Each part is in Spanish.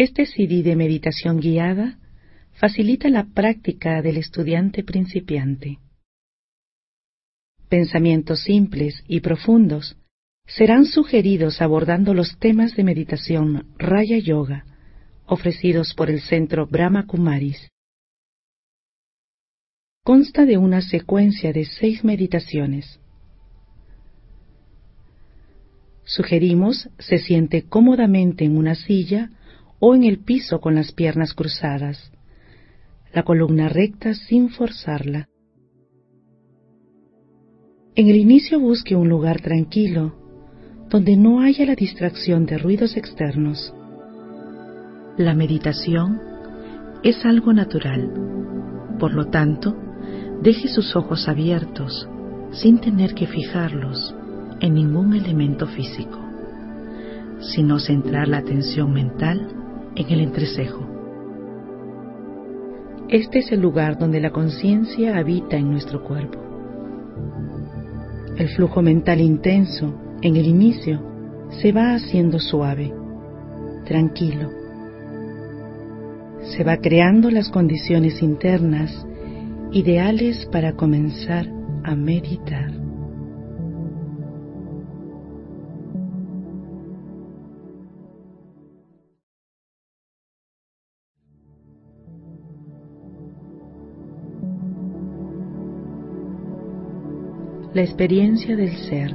Este CD de meditación guiada facilita la práctica del estudiante principiante. Pensamientos simples y profundos serán sugeridos abordando los temas de meditación Raya Yoga ofrecidos por el Centro Brahma Kumaris. Consta de una secuencia de seis meditaciones. Sugerimos se siente cómodamente en una silla o en el piso con las piernas cruzadas, la columna recta sin forzarla. En el inicio busque un lugar tranquilo, donde no haya la distracción de ruidos externos. La meditación es algo natural, por lo tanto, deje sus ojos abiertos sin tener que fijarlos en ningún elemento físico, sino centrar la atención mental en el entrecejo. Este es el lugar donde la conciencia habita en nuestro cuerpo. El flujo mental intenso en el inicio se va haciendo suave, tranquilo. Se va creando las condiciones internas ideales para comenzar a meditar. La experiencia del ser,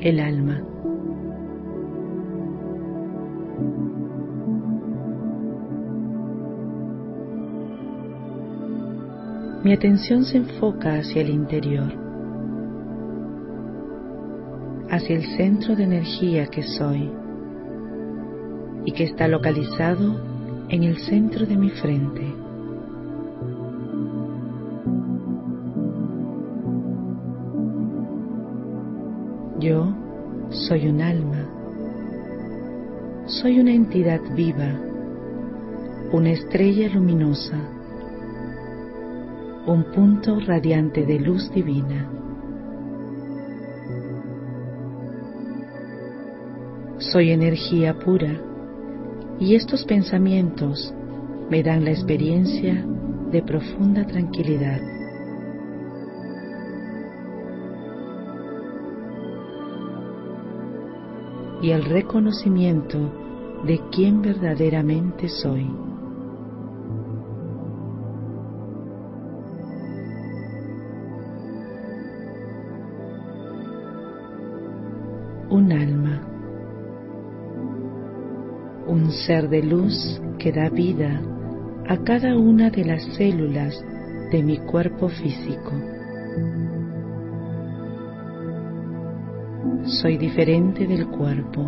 el alma. Mi atención se enfoca hacia el interior, hacia el centro de energía que soy y que está localizado en el centro de mi frente. Yo soy un alma, soy una entidad viva, una estrella luminosa un punto radiante de luz divina. Soy energía pura y estos pensamientos me dan la experiencia de profunda tranquilidad. Y el reconocimiento de quién verdaderamente soy. un alma, un ser de luz que da vida a cada una de las células de mi cuerpo físico. Soy diferente del cuerpo.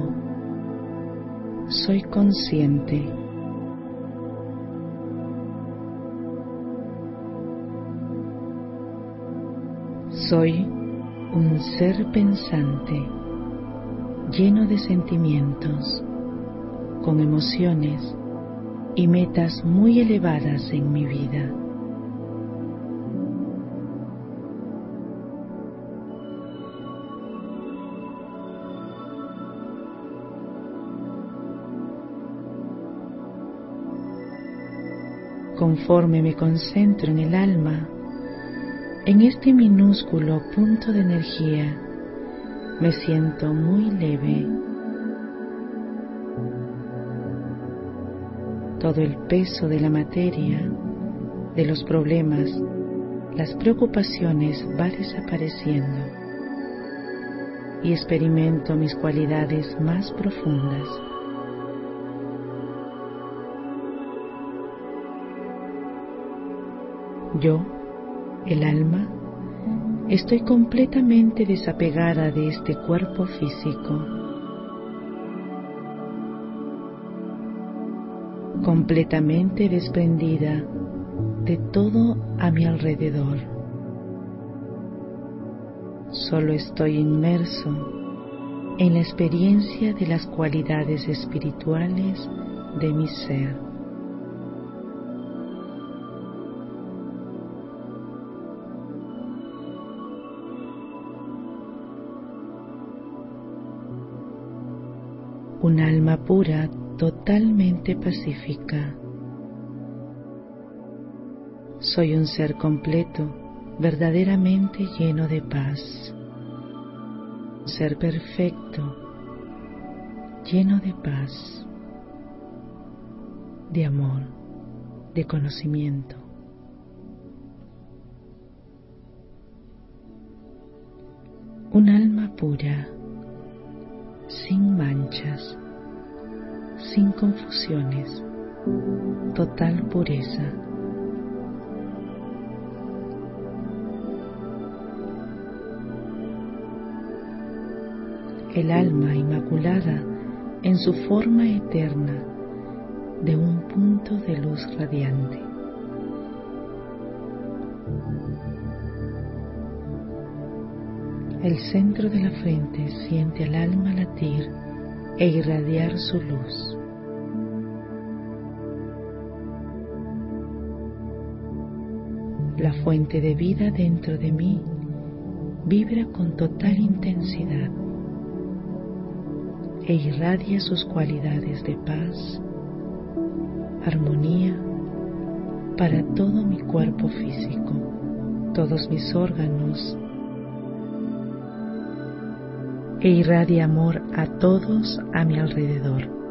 Soy consciente. Soy un ser pensante lleno de sentimientos, con emociones y metas muy elevadas en mi vida. Conforme me concentro en el alma, en este minúsculo punto de energía, me siento muy leve. Todo el peso de la materia, de los problemas, las preocupaciones va desapareciendo y experimento mis cualidades más profundas. Yo, el alma, Estoy completamente desapegada de este cuerpo físico. Completamente desprendida de todo a mi alrededor. Solo estoy inmerso en la experiencia de las cualidades espirituales de mi ser. Un alma pura totalmente pacífica. Soy un ser completo, verdaderamente lleno de paz. Ser perfecto, lleno de paz, de amor, de conocimiento. Un alma pura, sin manchas, sin confusiones, total pureza. El alma inmaculada en su forma eterna de un punto de luz radiante. El centro de la frente siente al alma latir e irradiar su luz. La fuente de vida dentro de mí vibra con total intensidad e irradia sus cualidades de paz, armonía para todo mi cuerpo físico, todos mis órganos, e irradia amor a todos a mi alrededor.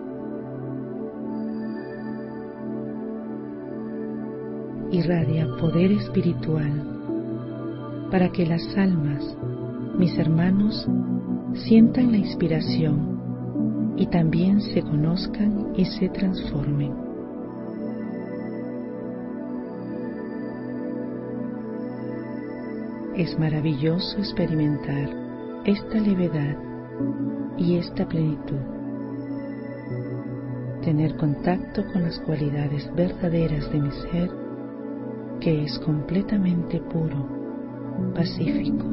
Irradia poder espiritual para que las almas, mis hermanos, sientan la inspiración y también se conozcan y se transformen. Es maravilloso experimentar esta levedad y esta plenitud. Tener contacto con las cualidades verdaderas de mi ser que es completamente puro, pacífico.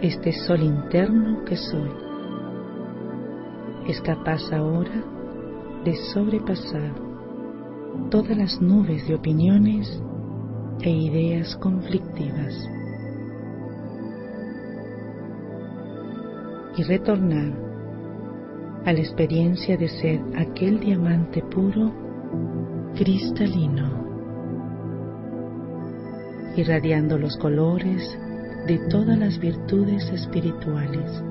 Este sol interno que soy es capaz ahora de sobrepasar todas las nubes de opiniones e ideas conflictivas y retornar a la experiencia de ser aquel diamante puro, cristalino, irradiando los colores de todas las virtudes espirituales.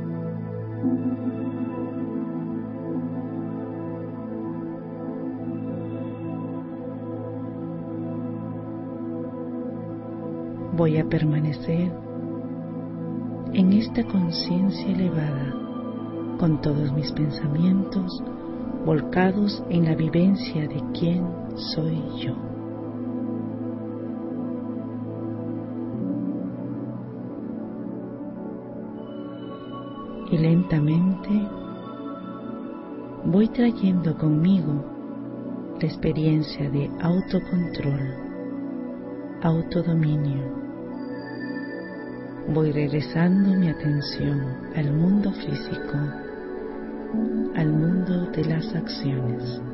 Voy a permanecer en esta conciencia elevada con todos mis pensamientos volcados en la vivencia de quién soy yo. Y lentamente voy trayendo conmigo la experiencia de autocontrol, autodominio, voy regresando mi atención al mundo físico, al mundo de las acciones.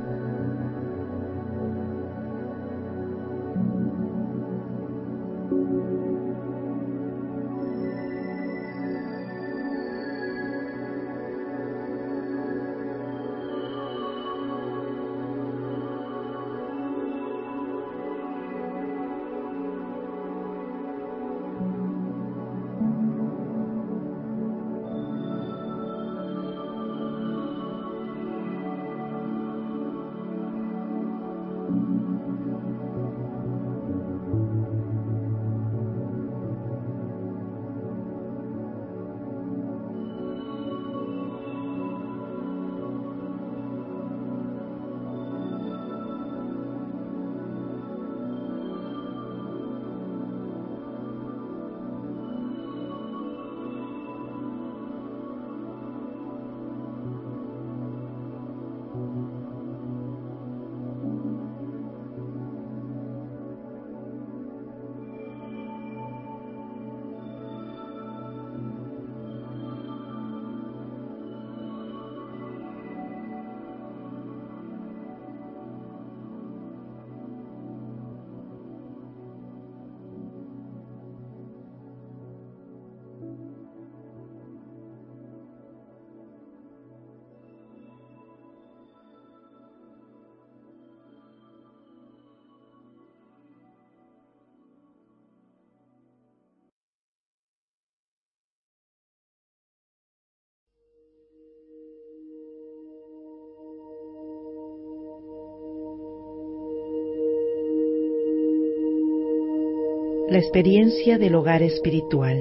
La experiencia del hogar espiritual.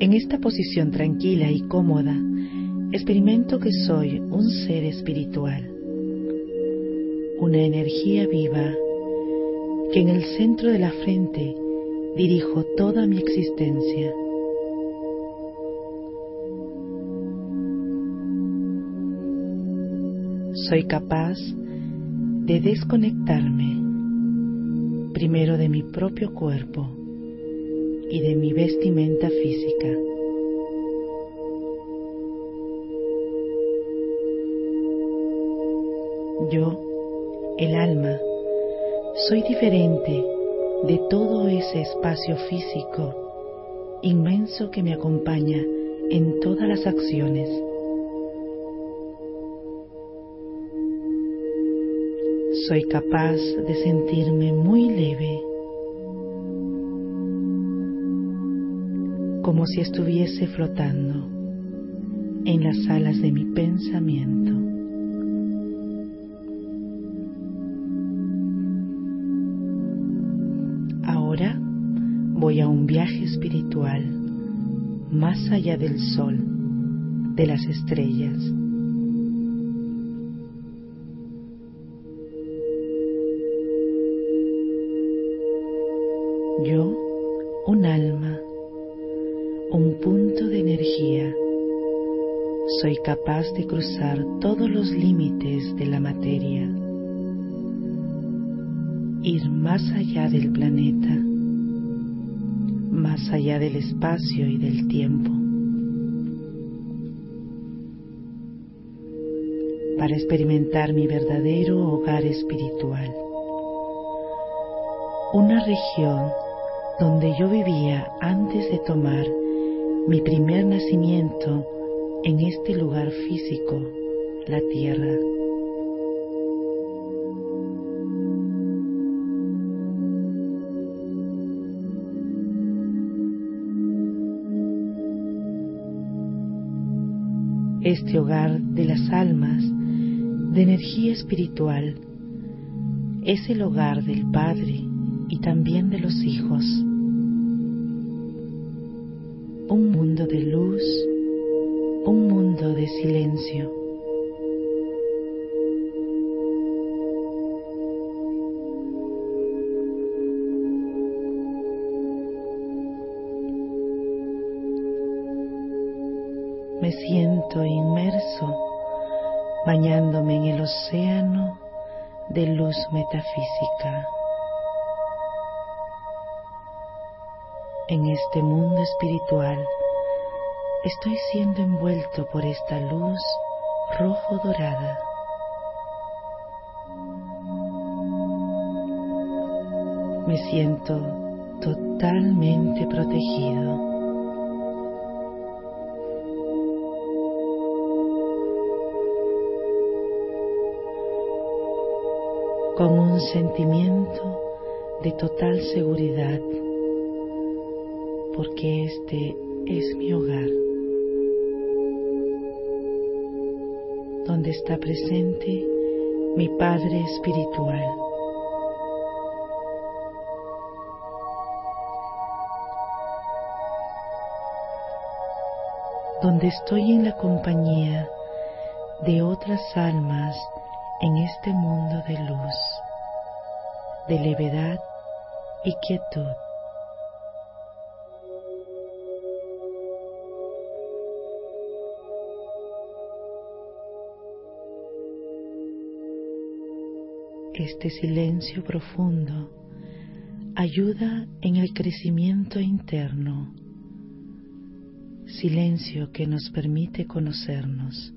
En esta posición tranquila y cómoda, experimento que soy un ser espiritual, una energía viva que en el centro de la frente dirijo toda mi existencia. Soy capaz de desconectarme primero de mi propio cuerpo y de mi vestimenta física. Yo, el alma, soy diferente de todo ese espacio físico inmenso que me acompaña en todas las acciones. Soy capaz de sentirme muy leve, como si estuviese flotando en las alas de mi pensamiento. voy a un viaje espiritual más allá del sol, de las estrellas. Capaz de cruzar todos los límites de la materia, ir más allá del planeta más allá del espacio y del tiempo, para experimentar mi verdadero hogar espiritual, una región donde yo vivía antes de tomar mi primer nacimiento en este lugar físico, la Tierra. este hogar de las almas, de energía espiritual, es el hogar del Padre y también de los hijos. Un mundo de bañándome en el océano de luz metafísica. En este mundo espiritual estoy siendo envuelto por esta luz rojo dorada. Me siento totalmente protegido. Un sentimiento de total seguridad, porque este es mi hogar, donde está presente mi Padre Espiritual. donde estoy en la compañía de otras almas en este mundo de luz, de levedad y quietud. Este silencio profundo ayuda en el crecimiento interno, silencio que nos permite conocernos.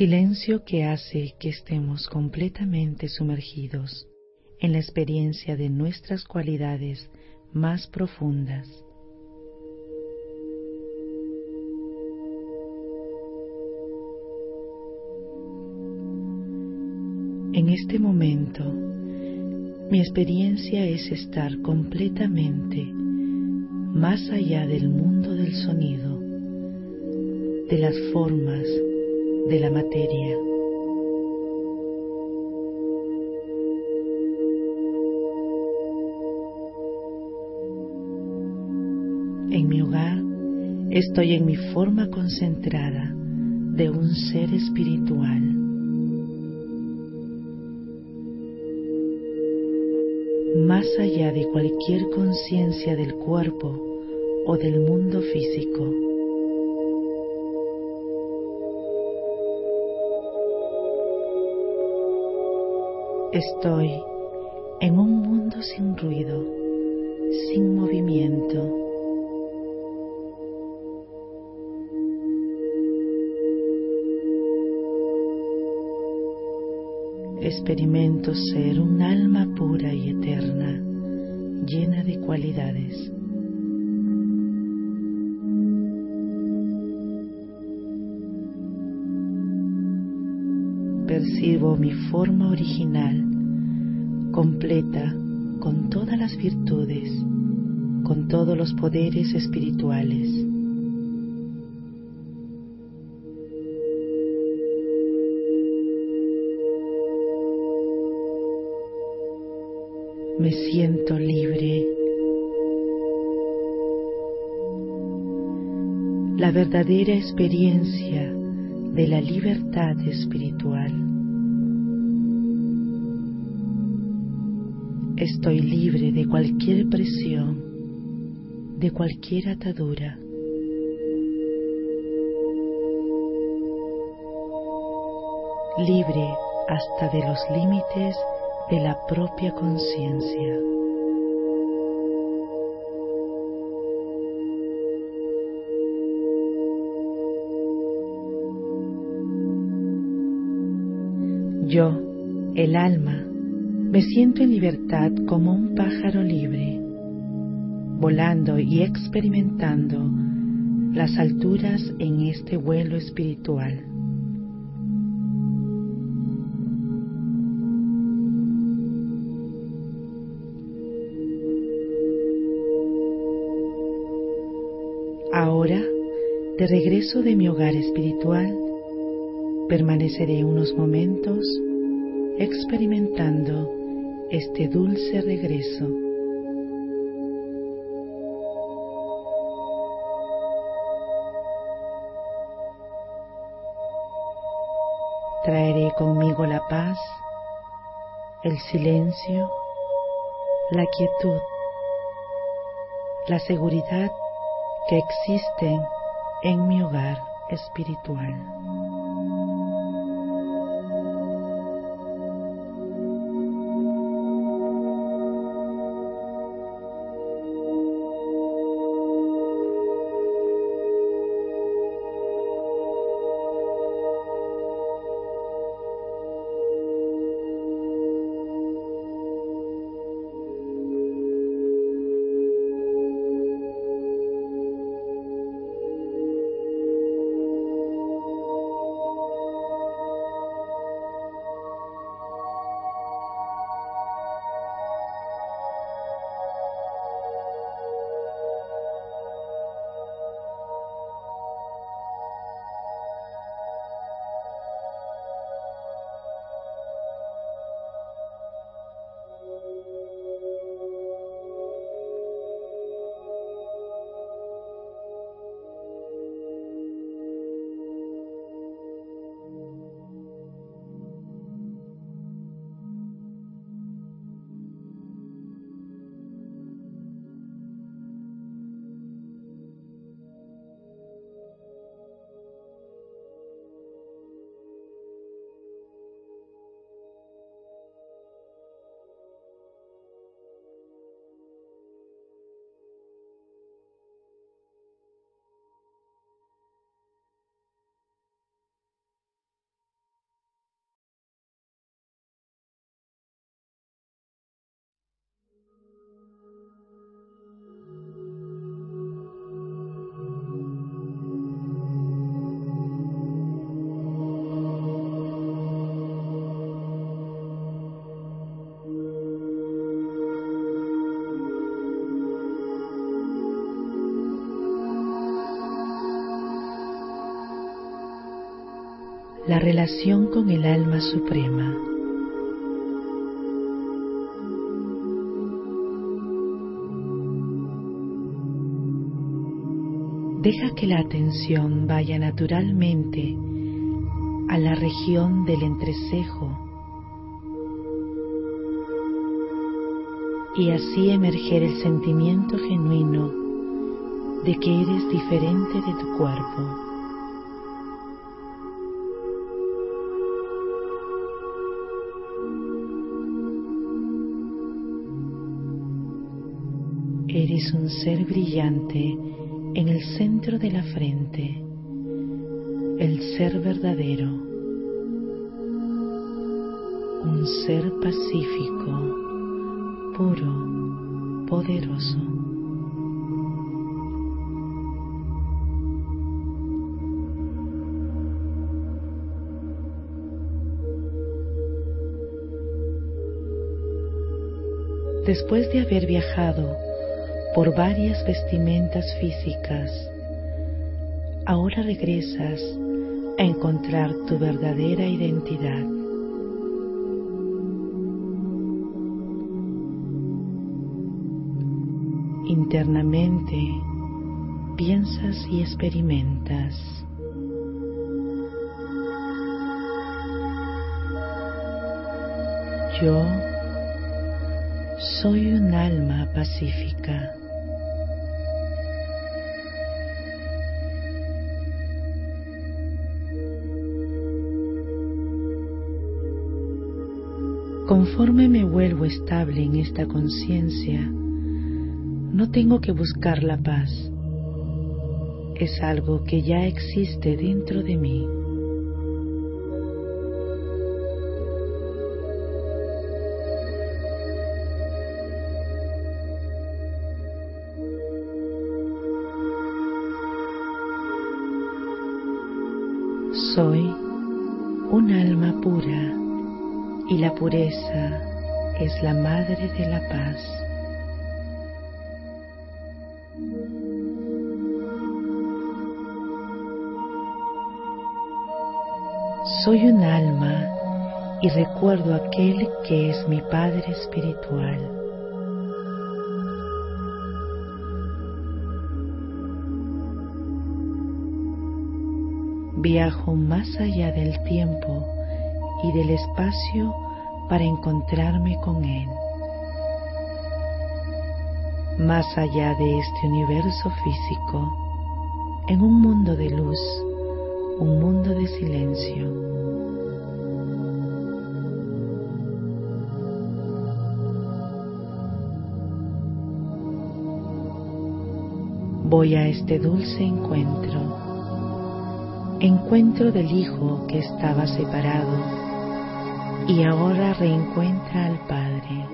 Silencio que hace que estemos completamente sumergidos en la experiencia de nuestras cualidades más profundas. En este momento, mi experiencia es estar completamente más allá del mundo del sonido, de las formas, de la materia. En mi hogar estoy en mi forma concentrada de un ser espiritual. Más allá de cualquier conciencia del cuerpo o del mundo físico. Estoy en un mundo sin ruido, sin movimiento experimento ser un alma pura y eterna, llena de cualidades. Percibo mi forma original, completa, con todas las virtudes, con todos los poderes espirituales. me siento libre. La verdadera experiencia de la libertad espiritual. Estoy libre de cualquier presión, de cualquier atadura. Libre hasta de los límites de la propia conciencia. Yo, el alma, me siento en libertad como un pájaro libre, volando y experimentando las alturas en este vuelo espiritual. Ahora, de regreso de mi hogar espiritual, permaneceré unos momentos experimentando este dulce regreso. Traeré conmigo la paz, el silencio, la quietud, la seguridad que existen en mi hogar espiritual. Con el alma suprema. Deja que la atención vaya naturalmente a la región del entrecejo y así emerger el sentimiento genuino de que eres diferente de tu cuerpo. Ser brillante en el centro de la frente, el ser verdadero, un ser pacífico, puro, poderoso. Después de haber viajado por varias vestimentas físicas, ahora regresas a encontrar tu verdadera identidad. Internamente piensas y experimentas. Yo soy un alma pacífica. Estable en esta conciencia, no tengo que buscar la paz. Es algo que ya existe dentro de mí. Soy un alma pura y la pureza es la madre de la paz. Soy un alma y recuerdo aquel que es mi Padre espiritual. Viajo más allá del tiempo y del espacio para encontrarme con Él. Más allá de este universo físico, en un mundo de luz, un mundo de silencio. Voy a este dulce encuentro, encuentro del Hijo que estaba separado y ahora reencuentra al Padre.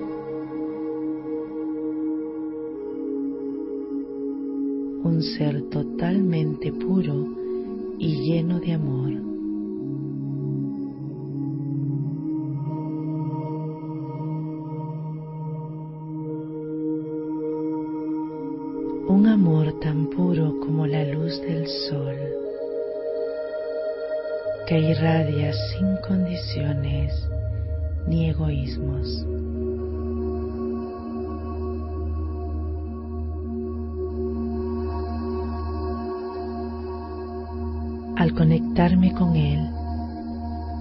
Un ser totalmente puro y lleno de amor. Al conectarme con Él,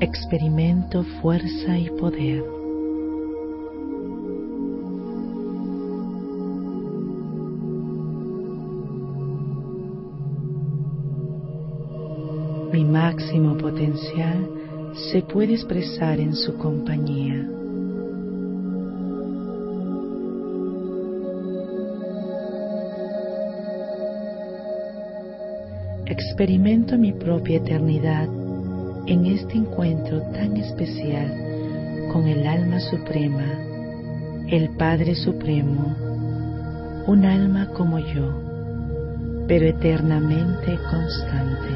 experimento fuerza y poder. Mi máximo potencial se puede expresar en su compañía. Experimento mi propia eternidad en este encuentro tan especial con el alma suprema, el Padre Supremo, un alma como yo, pero eternamente constante.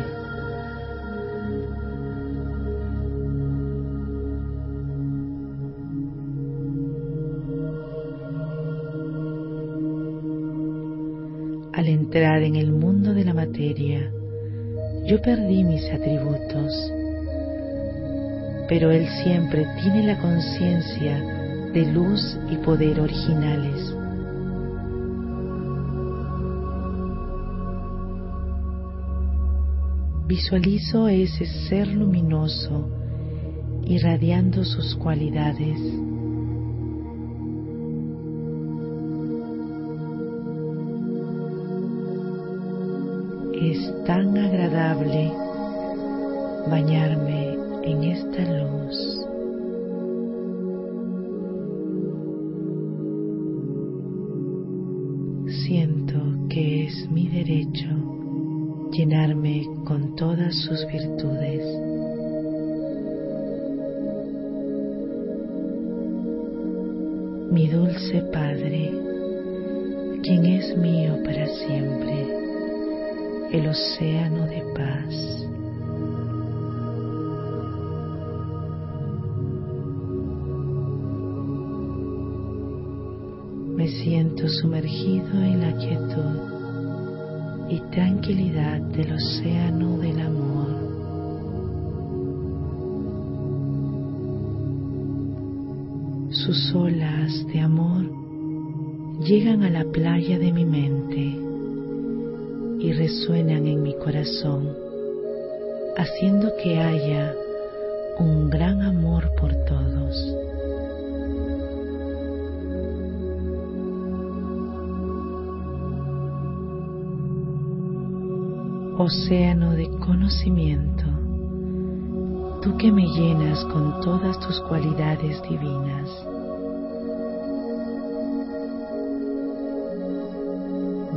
Al entrar en el mundo de la materia, yo perdí mis atributos, pero Él siempre tiene la conciencia de luz y poder originales. Visualizo ese ser luminoso irradiando sus cualidades. Tan agradable bañarme en esta luz. Siento que es mi derecho llenarme con todas sus virtudes. Mi dulce Padre, océano de paz. Me siento sumergido en la quietud y tranquilidad del océano del amor. Sus olas de amor llegan a la playa de mi mente resuenan en mi corazón, haciendo que haya un gran amor por todos. océano de conocimiento, tú que me llenas con todas tus cualidades divinas.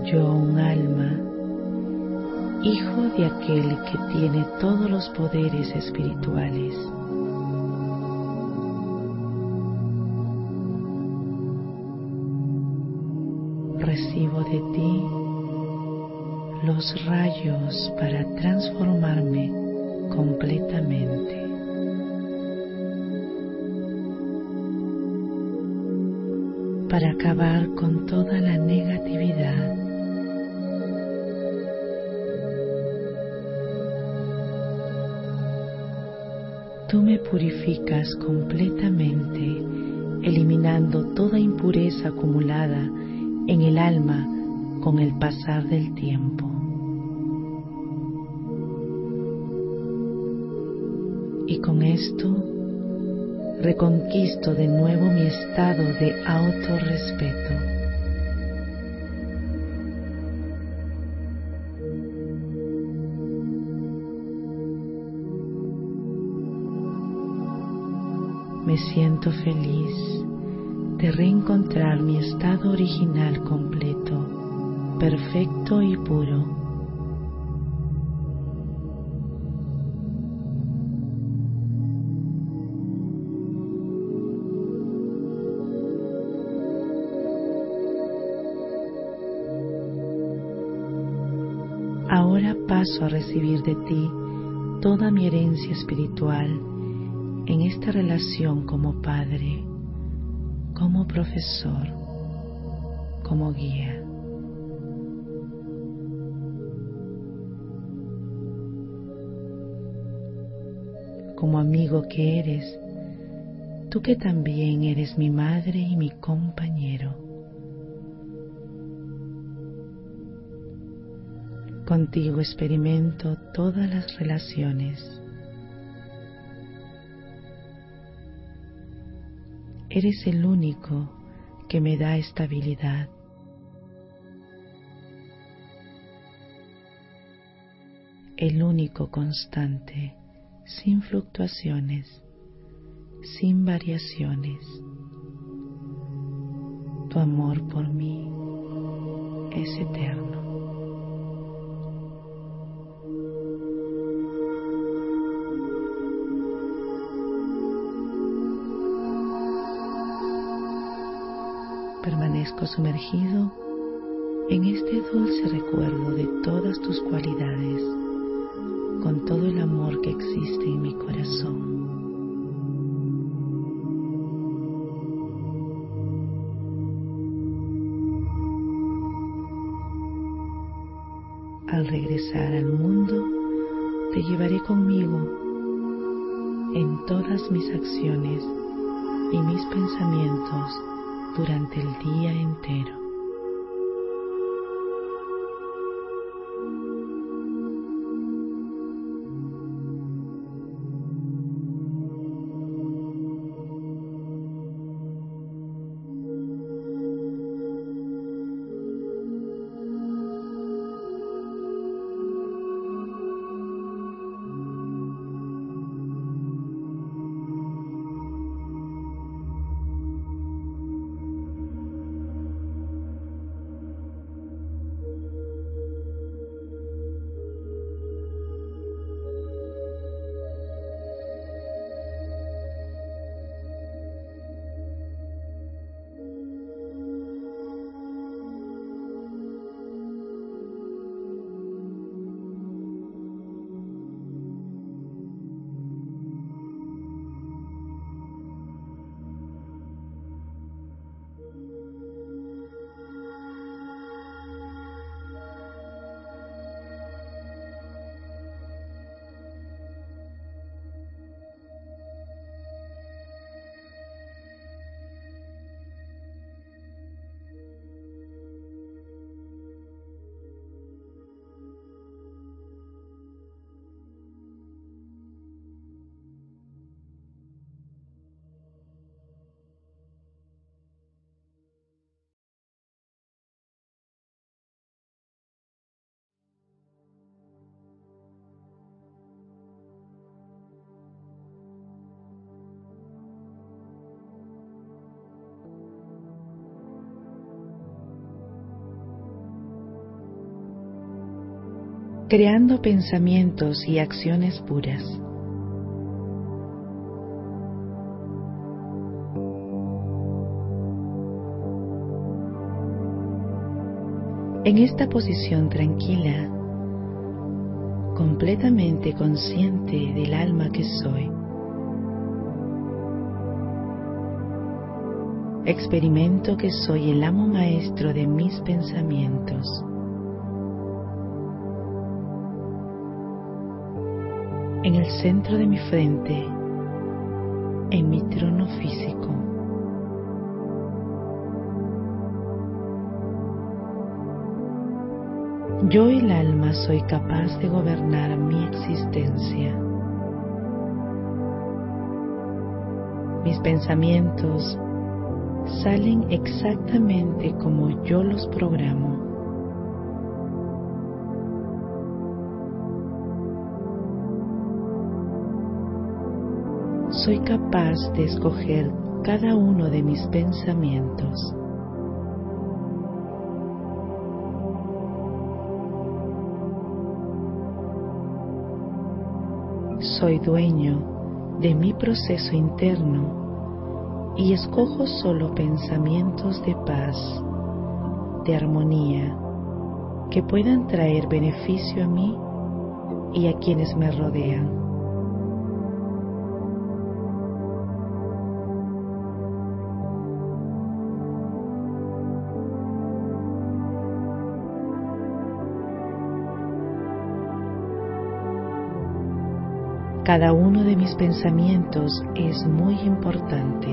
Yo, un alma, hijo de aquel que tiene todos los poderes espirituales. Recibo de ti los rayos para transformarme completamente. Para acabar con toda la negatividad. Tú me purificas completamente, eliminando toda impureza acumulada en el alma con el pasar del tiempo. Y con esto reconquisto de nuevo mi estado de autorrespeto. Me siento feliz de reencontrar mi estado original completo perfecto y puro. Ahora paso a recibir de ti toda mi herencia espiritual en esta relación como padre, como profesor, como guía. como amigo que eres, tú que también eres mi madre y mi compañero. Contigo experimento todas las relaciones. Eres el único que me da estabilidad. El único constante sin fluctuaciones, sin variaciones. Tu amor por mí es eterno. Permanezco sumergido en este dulce recuerdo de todas tus cualidades con todo el amor que existe en mi corazón. Al regresar al mundo, te llevaré conmigo en todas mis acciones y mis pensamientos durante el día entero. Creando pensamientos y acciones puras. En esta posición tranquila, completamente consciente del alma que soy, experimento que soy el amo maestro de mis pensamientos. En el centro de mi frente, en mi trono físico. Yo el alma soy capaz de gobernar mi existencia. Mis pensamientos salen exactamente como yo los programo. Soy capaz de escoger cada uno de mis pensamientos. Soy dueño de mi proceso interno y escojo solo pensamientos de paz, de armonía, que puedan traer beneficio a mí y a quienes me rodean. Cada uno de mis pensamientos es muy importante,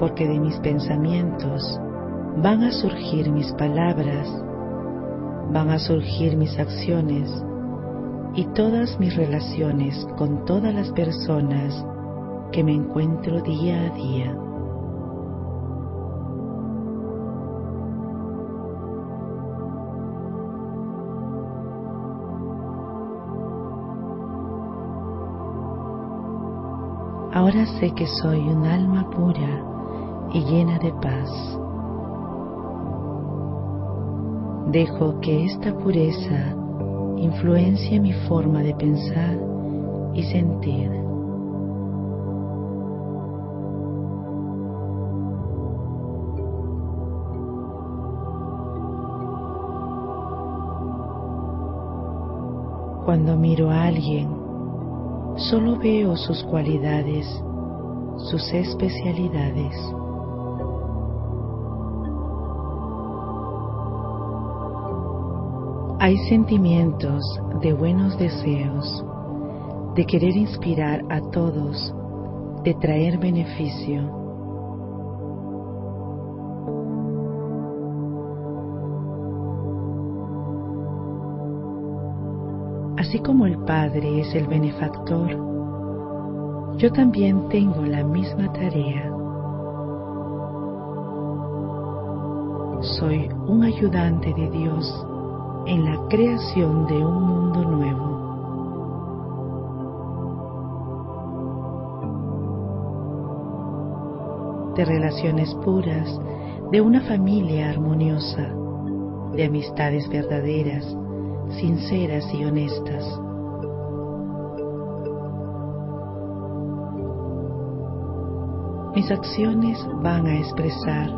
porque de mis pensamientos van a surgir mis palabras, van a surgir mis acciones y todas mis relaciones con todas las personas que me encuentro día a día. Ahora sé que soy un alma pura y llena de paz. Dejo que esta pureza influencie mi forma de pensar y sentir. Cuando miro a alguien, solo veo sus cualidades, sus especialidades. Hay sentimientos de buenos deseos, de querer inspirar a todos, de traer beneficio. Así como el Padre es el benefactor, yo también tengo la misma tarea. Soy un ayudante de Dios en la creación de un mundo nuevo. de relaciones puras, de una familia armoniosa, de amistades verdaderas, sinceras y honestas. Mis acciones van a expresar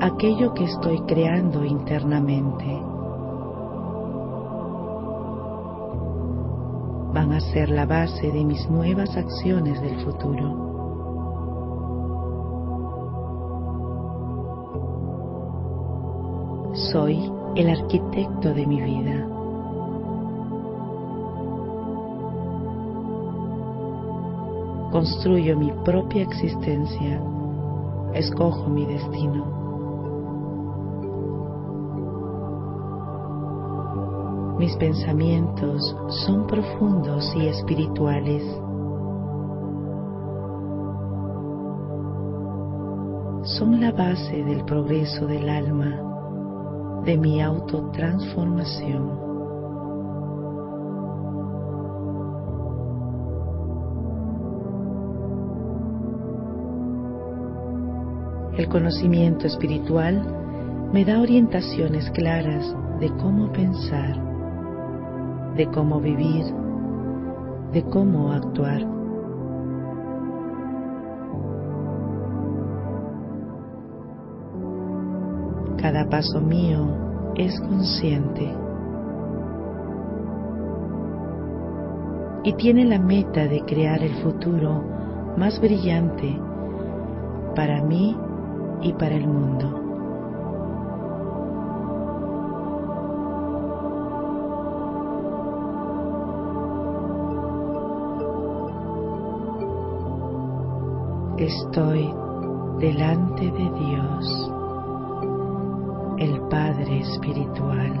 aquello que estoy creando internamente. Van a ser la base de mis nuevas acciones del futuro. Soy el arquitecto de mi vida. Construyo mi propia existencia. Escojo mi destino. Mis pensamientos son profundos y espirituales. Son la base del progreso del alma de mi autotransformación. Conocimiento espiritual me da orientaciones claras de cómo pensar, de cómo vivir, de cómo actuar. Cada paso mío es consciente y tiene la meta de crear el futuro más brillante para mí y para el mundo. Estoy delante de Dios el Padre Espiritual.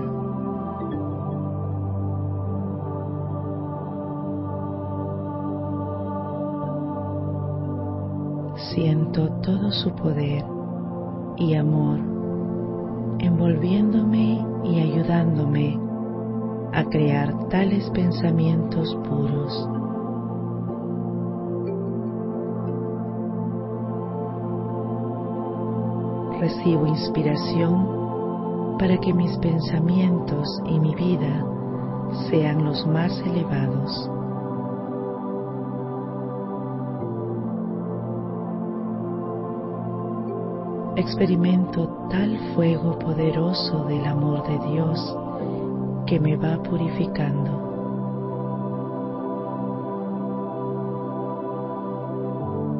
Siento todo su poder y amor envolviéndome y ayudándome a crear tales pensamientos puros. Recibo inspiración para que mis pensamientos y mi vida sean los más elevados. Experimento tal fuego poderoso del amor de Dios que me va purificando.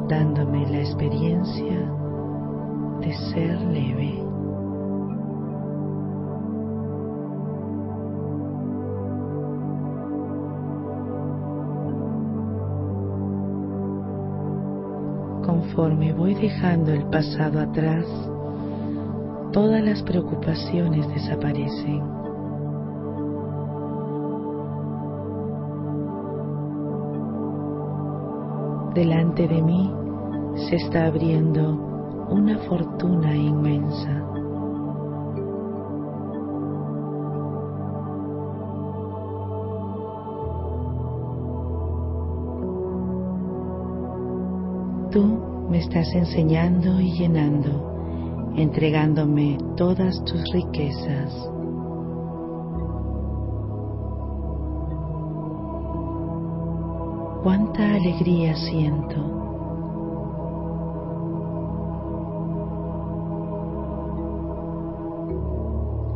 dándome la experiencia de ser leve. Conforme voy dejando el pasado atrás, todas las preocupaciones desaparecen. Delante de mí se está abriendo una fortuna inmensa. Estás enseñando y llenando, entregándome todas tus riquezas. Cuánta alegría siento.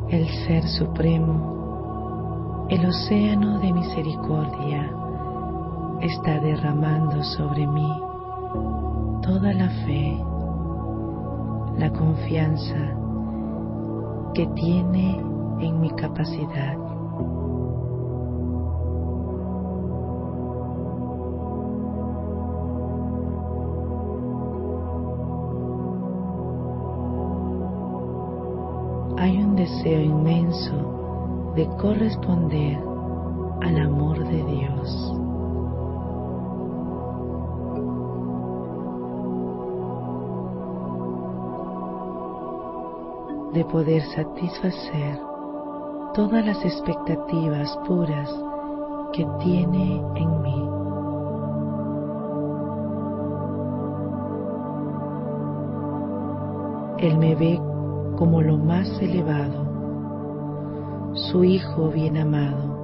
El Ser Supremo, el océano de misericordia, está derramando sobre mí toda la fe, la confianza que tiene en mi capacidad. Hay un deseo inmenso de corresponder de poder satisfacer todas las expectativas puras que tiene en mí. Él me ve como lo más elevado, su Hijo bien amado.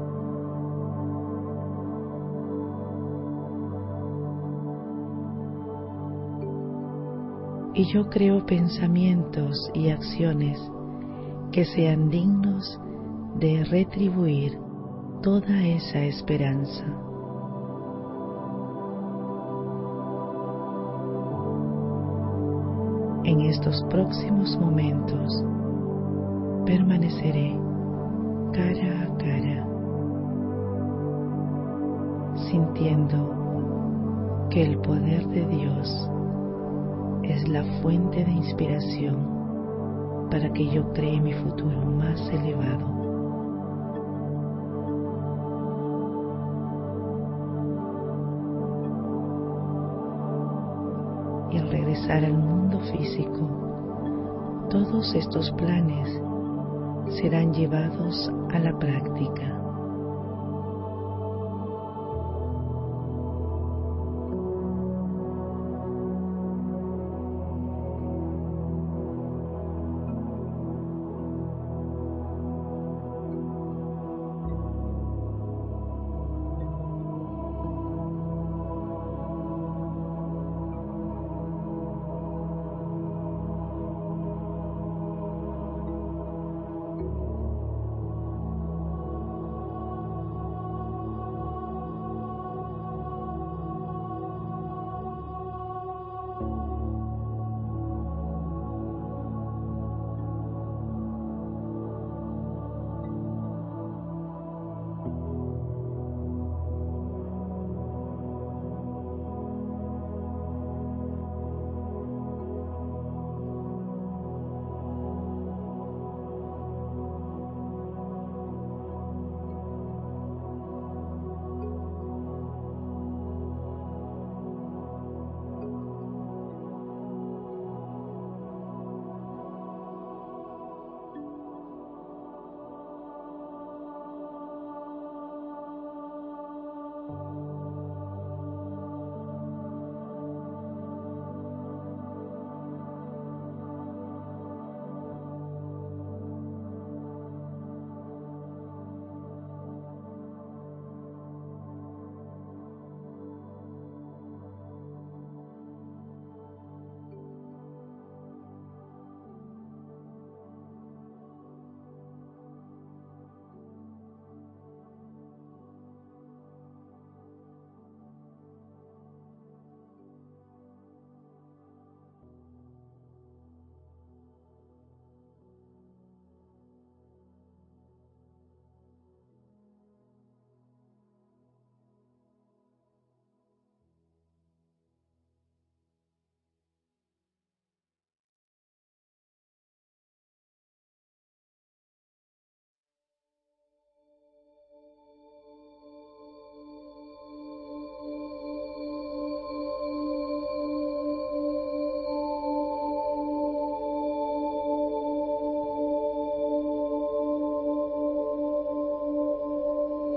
Y yo creo pensamientos y acciones que sean dignos de retribuir toda esa esperanza. En estos próximos momentos permaneceré cara a cara, sintiendo que el poder de Dios es la fuente de inspiración para que yo cree mi futuro más elevado. Y al regresar al mundo físico, todos estos planes serán llevados a la práctica.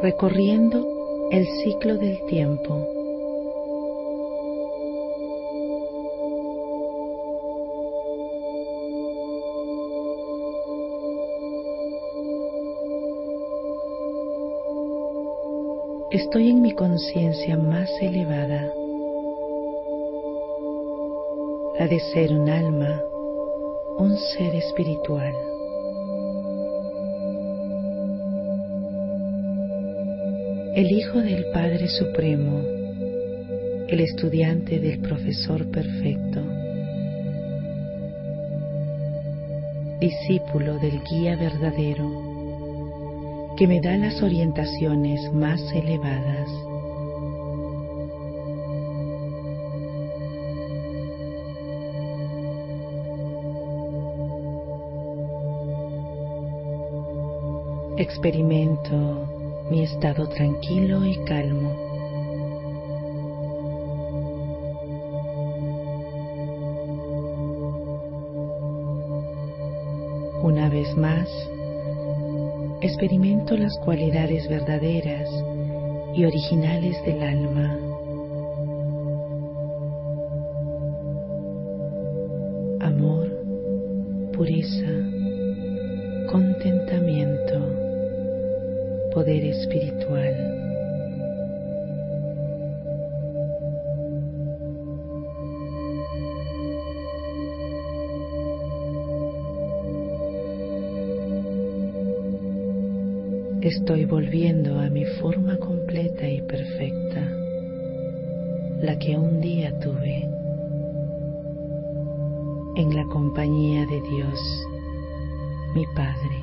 Recorriendo el ciclo del tiempo. Estoy en mi conciencia más elevada, la de ser un alma, un ser espiritual. El Hijo del Padre Supremo, el estudiante del Profesor Perfecto, discípulo del Guía verdadero, que me da las orientaciones más elevadas. Experimento mi estado tranquilo y calmo. Una vez más, experimento las cualidades verdaderas y originales del alma. Estoy volviendo a mi forma completa y perfecta, la que un día tuve, en la compañía de Dios, mi Padre.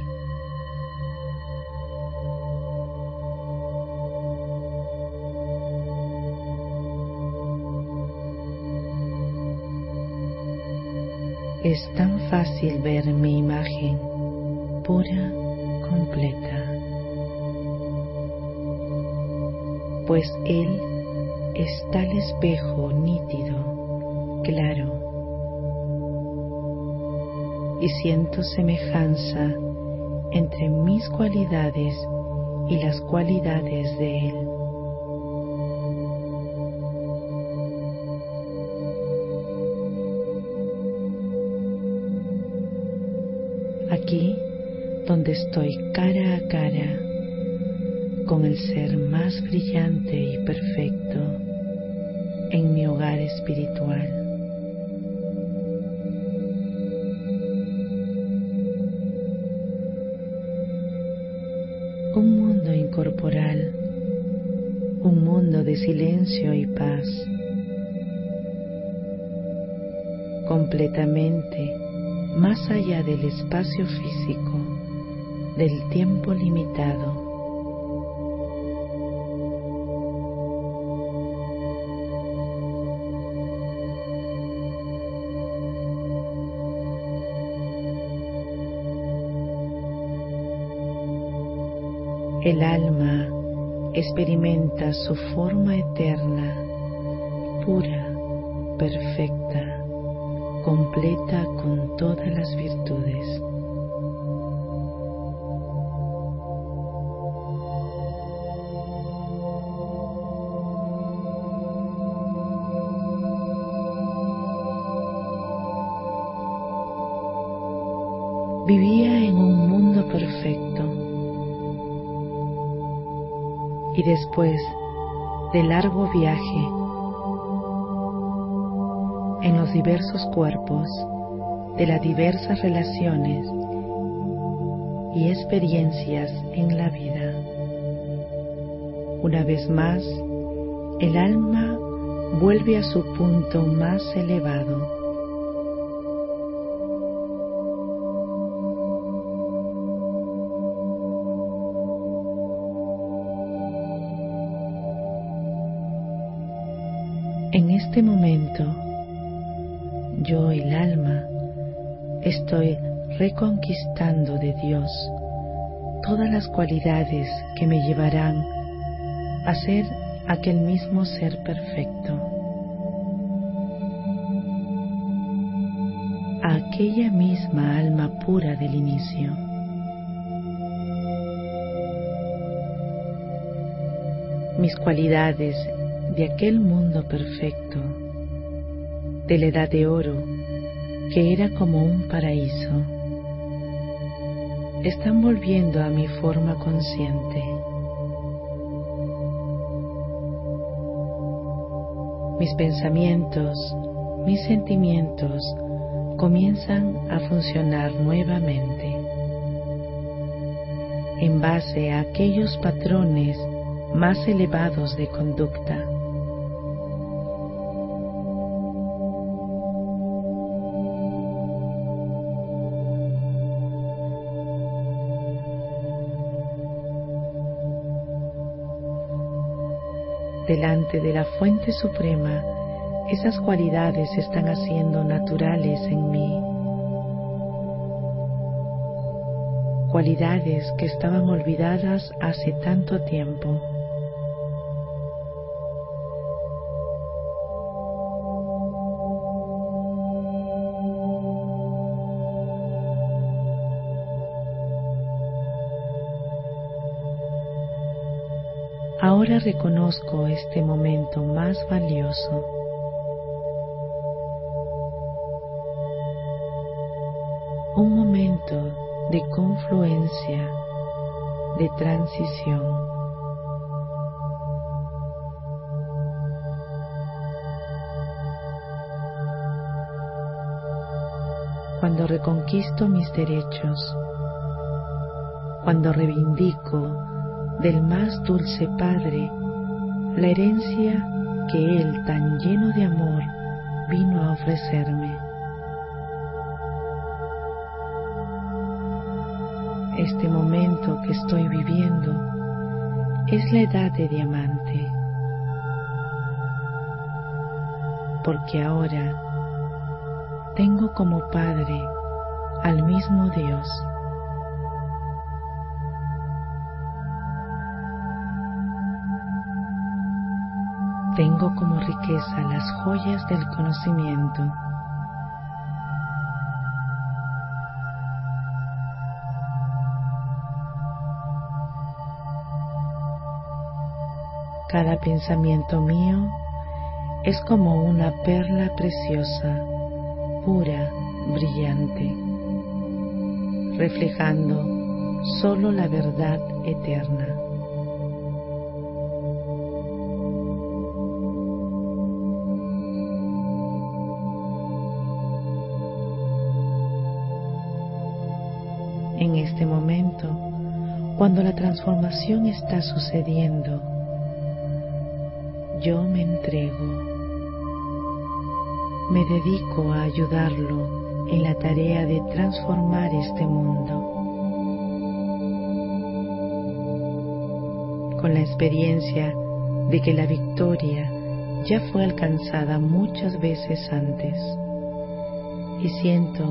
Es tan fácil ver mi imagen pura, pues Él es tal espejo nítido, claro, y siento semejanza entre mis cualidades y las cualidades de Él. Aquí, donde estoy completamente más allá del espacio físico, del tiempo limitado. El alma experimenta su forma eterna, perfecta, completa con todas las virtudes. Vivía en un mundo perfecto y después de largo viaje diversos cuerpos de las diversas relaciones y experiencias en la vida. Una vez más, el alma vuelve a su punto más elevado En este momento, yo, el alma, estoy reconquistando de Dios todas las cualidades que me llevarán a ser aquel mismo ser perfecto, a aquella misma alma pura del inicio. Mis cualidades de aquel mundo perfecto, de la edad de oro, que era como un paraíso, están volviendo a mi forma consciente. Mis pensamientos, mis sentimientos comienzan a funcionar nuevamente en base a aquellos patrones más elevados de conducta delante de la fuente suprema, esas cualidades están haciendo naturales en mí. cualidades que estaban olvidadas hace tanto tiempo. Reconozco este momento más valioso. Un momento de confluencia, de transición. Cuando reconquisto mis derechos, cuando reivindico del más dulce Padre la herencia que Él tan lleno de amor vino a ofrecerme. Este momento que estoy viviendo es la edad de diamante, porque ahora tengo como Padre al mismo Dios Tengo como riqueza las joyas del conocimiento. Cada pensamiento mío es como una perla preciosa, pura, brillante, reflejando solo la verdad eterna. Cuando la transformación está sucediendo, yo me entrego, me dedico a ayudarlo en la tarea de transformar este mundo. Con la experiencia de que la victoria ya fue alcanzada muchas veces antes y siento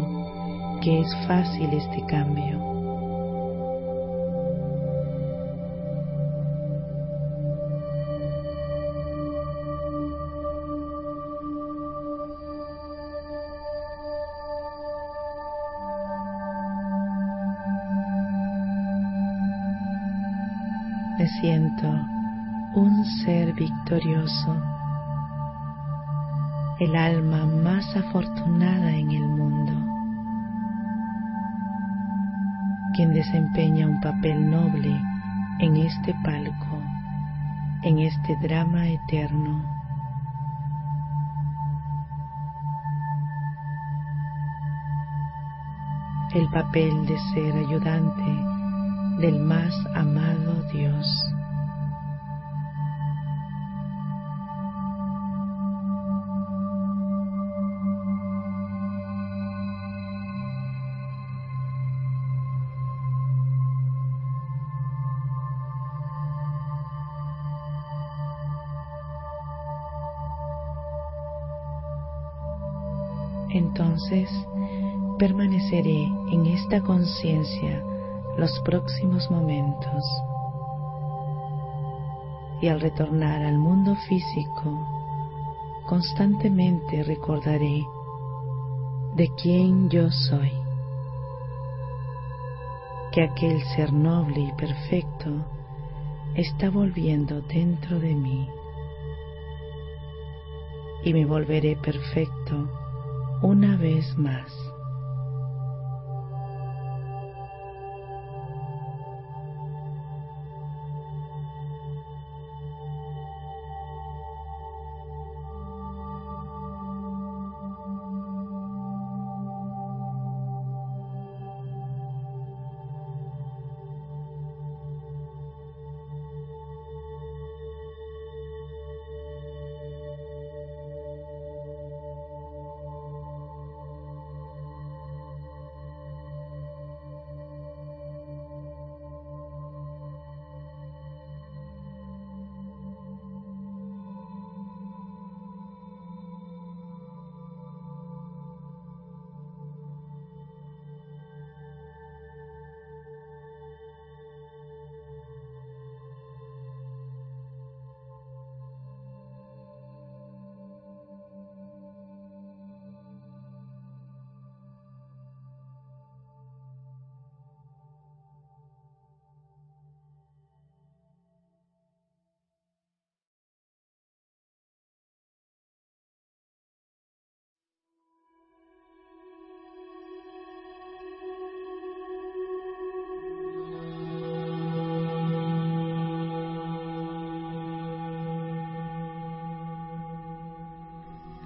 que es fácil este cambio. Victorioso, el alma más afortunada en el mundo, quien desempeña un papel noble en este palco, en este drama eterno. El papel de ser ayudante del más amado Dios. Entonces permaneceré en esta conciencia los próximos momentos. Y al retornar al mundo físico, constantemente recordaré de quién yo soy, que aquel ser noble y perfecto está volviendo dentro de mí y me volveré perfecto una vez más.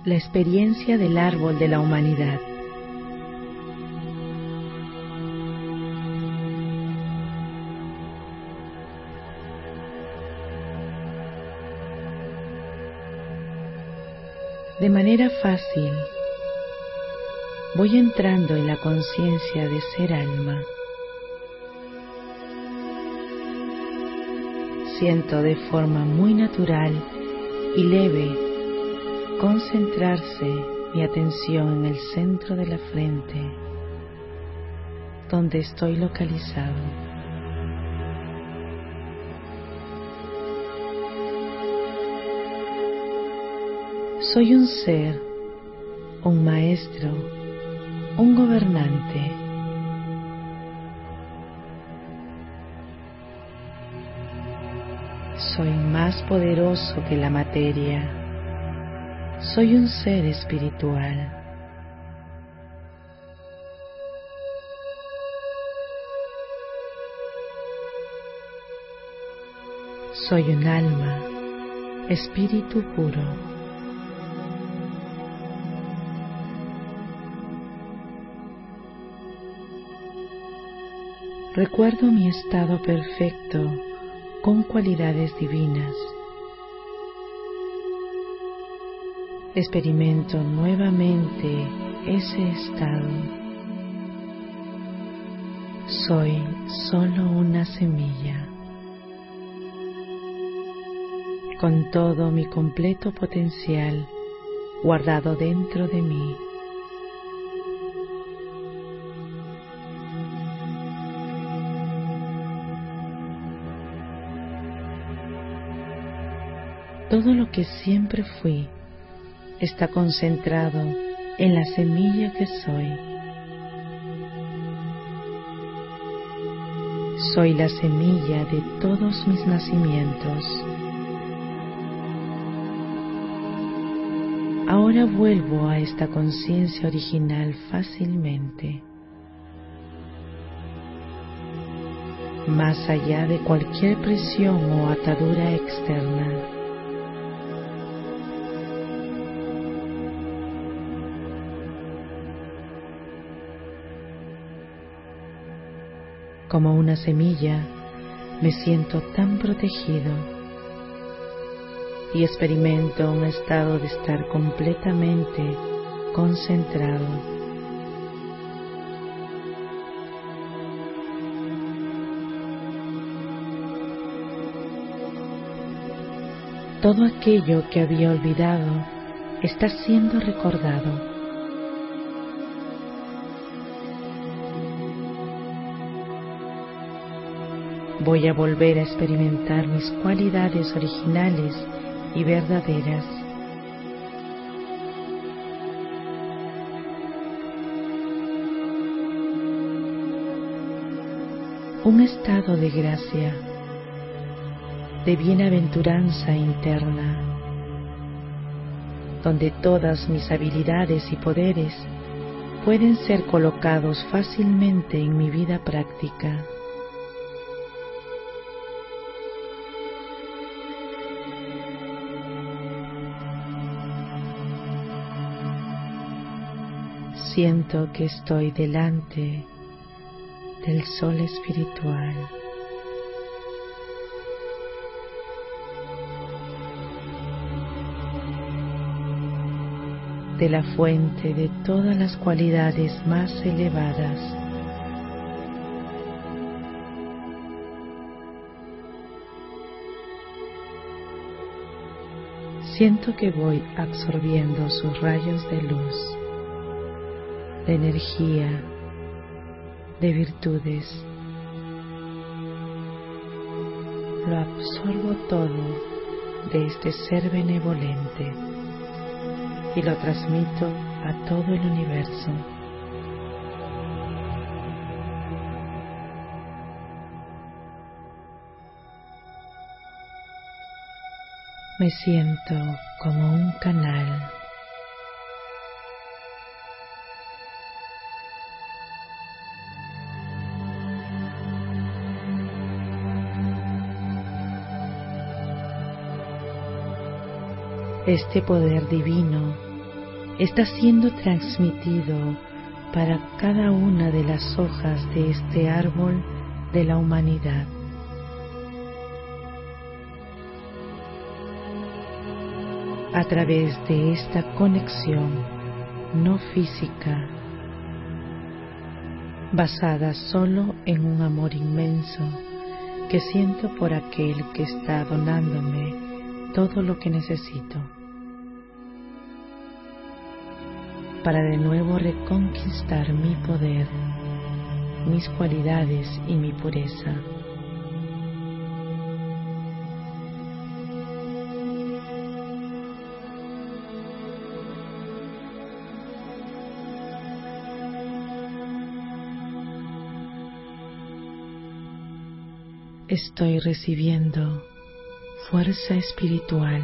La experiencia del árbol de la humanidad. De manera fácil, voy entrando en la conciencia de ser alma. Siento de forma muy natural y leve concentrarse mi atención en el centro de la frente, donde estoy localizado. Soy un ser, un maestro, un gobernante. Soy más poderoso que la materia soy un ser espiritual. Soy un alma, espíritu puro. Recuerdo mi estado perfecto con cualidades divinas. Experimento nuevamente ese estado. Soy solo una semilla, con todo mi completo potencial guardado dentro de mí. Todo lo que siempre fui está concentrado en la semilla que soy. Soy la semilla de todos mis nacimientos. Ahora vuelvo a esta conciencia original fácilmente. Más allá de cualquier presión o atadura externa. Como una semilla, me siento tan protegido y experimento un estado de estar completamente concentrado. Todo aquello que había olvidado está siendo recordado. Voy a volver a experimentar mis cualidades originales y verdaderas. Un estado de gracia, de bienaventuranza interna, donde todas mis habilidades y poderes pueden ser colocados fácilmente en mi vida práctica. Siento que estoy delante del sol espiritual. de la fuente de todas las cualidades más elevadas. Siento que voy absorbiendo sus rayos de luz de energía, de virtudes. Lo absorbo todo de este ser benevolente y lo transmito a todo el universo. Me siento como un canal Este poder divino está siendo transmitido para cada una de las hojas de este árbol de la humanidad. A través de esta conexión no física, basada solo en un amor inmenso que siento por aquel que está donándome todo lo que necesito. Para de nuevo reconquistar mi poder, mis cualidades y mi pureza. Estoy recibiendo fuerza espiritual.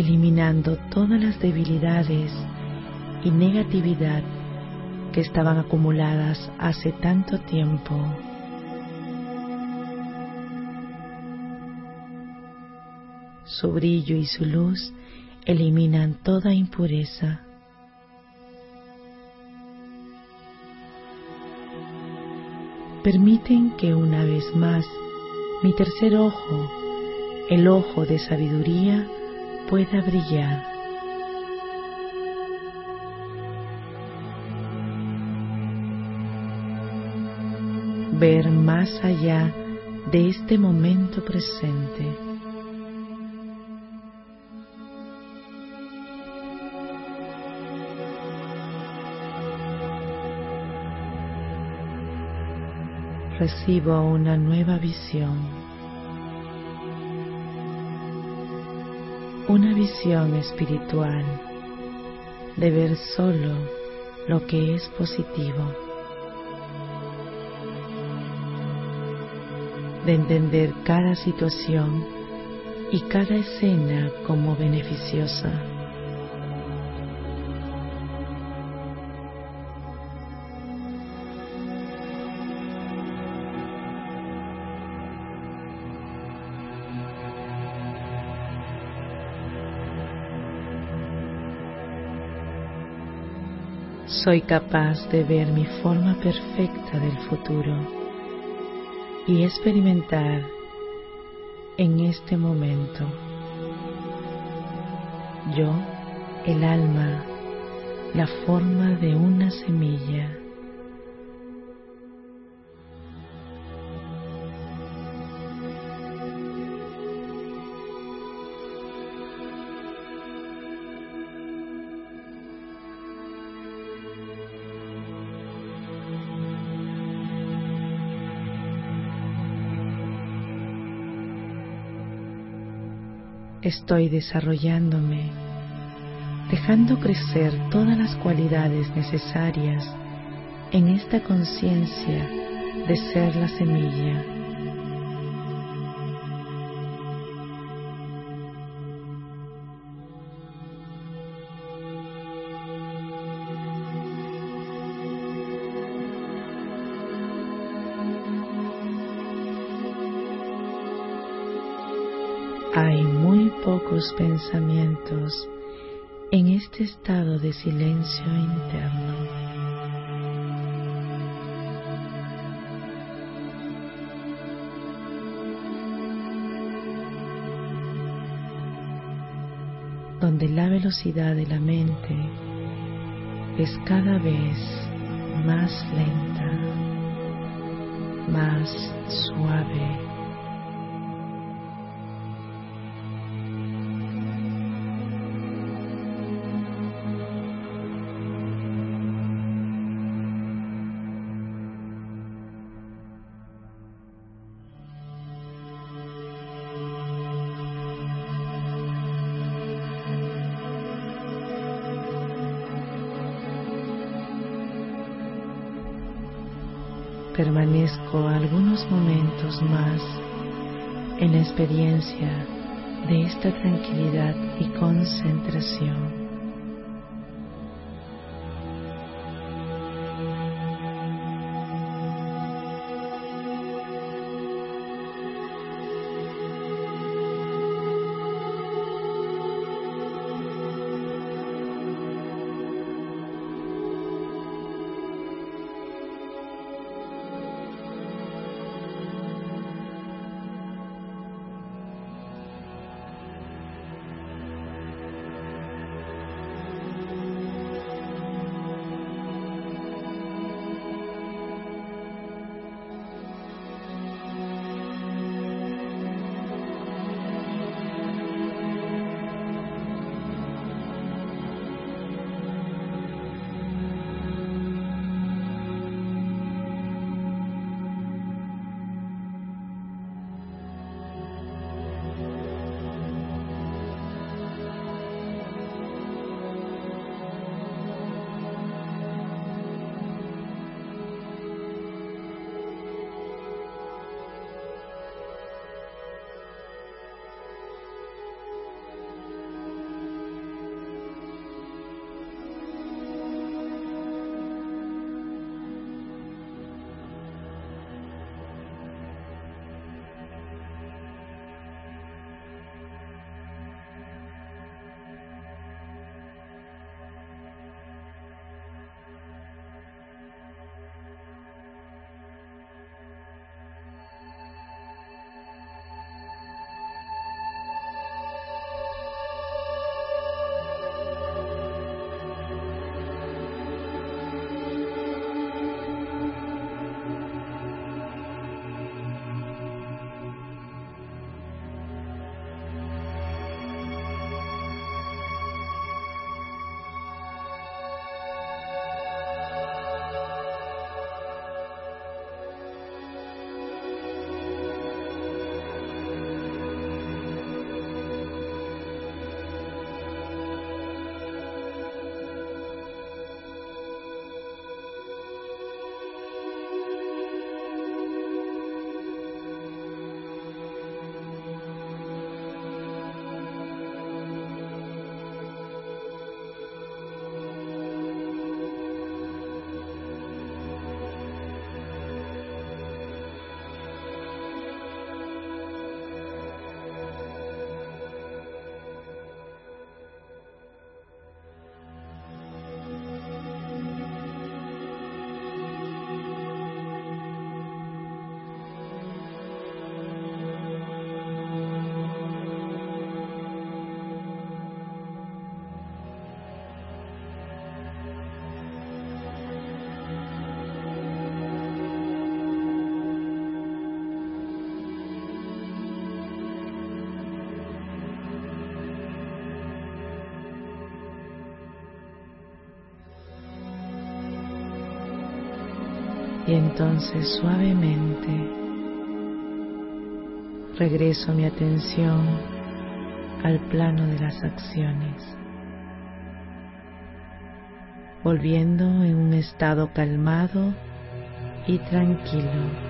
Eliminando todas las debilidades y negatividad que estaban acumuladas hace tanto tiempo. Su brillo y su luz eliminan toda impureza. Permiten que una vez más mi tercer ojo, el ojo de sabiduría, pueda brillar. Ver más allá de este momento presente. Recibo una nueva visión. Visión espiritual de ver solo lo que es positivo, de entender cada situación y cada escena como beneficiosa. Soy capaz de ver mi forma perfecta del futuro y experimentar en este momento. Yo, el alma, la forma de una semilla. Estoy desarrollándome, dejando crecer todas las cualidades necesarias en esta conciencia de ser la semilla pocos pensamientos en este estado de silencio interno. donde la velocidad de la mente es cada vez más lenta, más suave. Experiencia de esta tranquilidad y concentración. Y entonces suavemente regreso mi atención al plano de las acciones, volviendo en un estado calmado y tranquilo.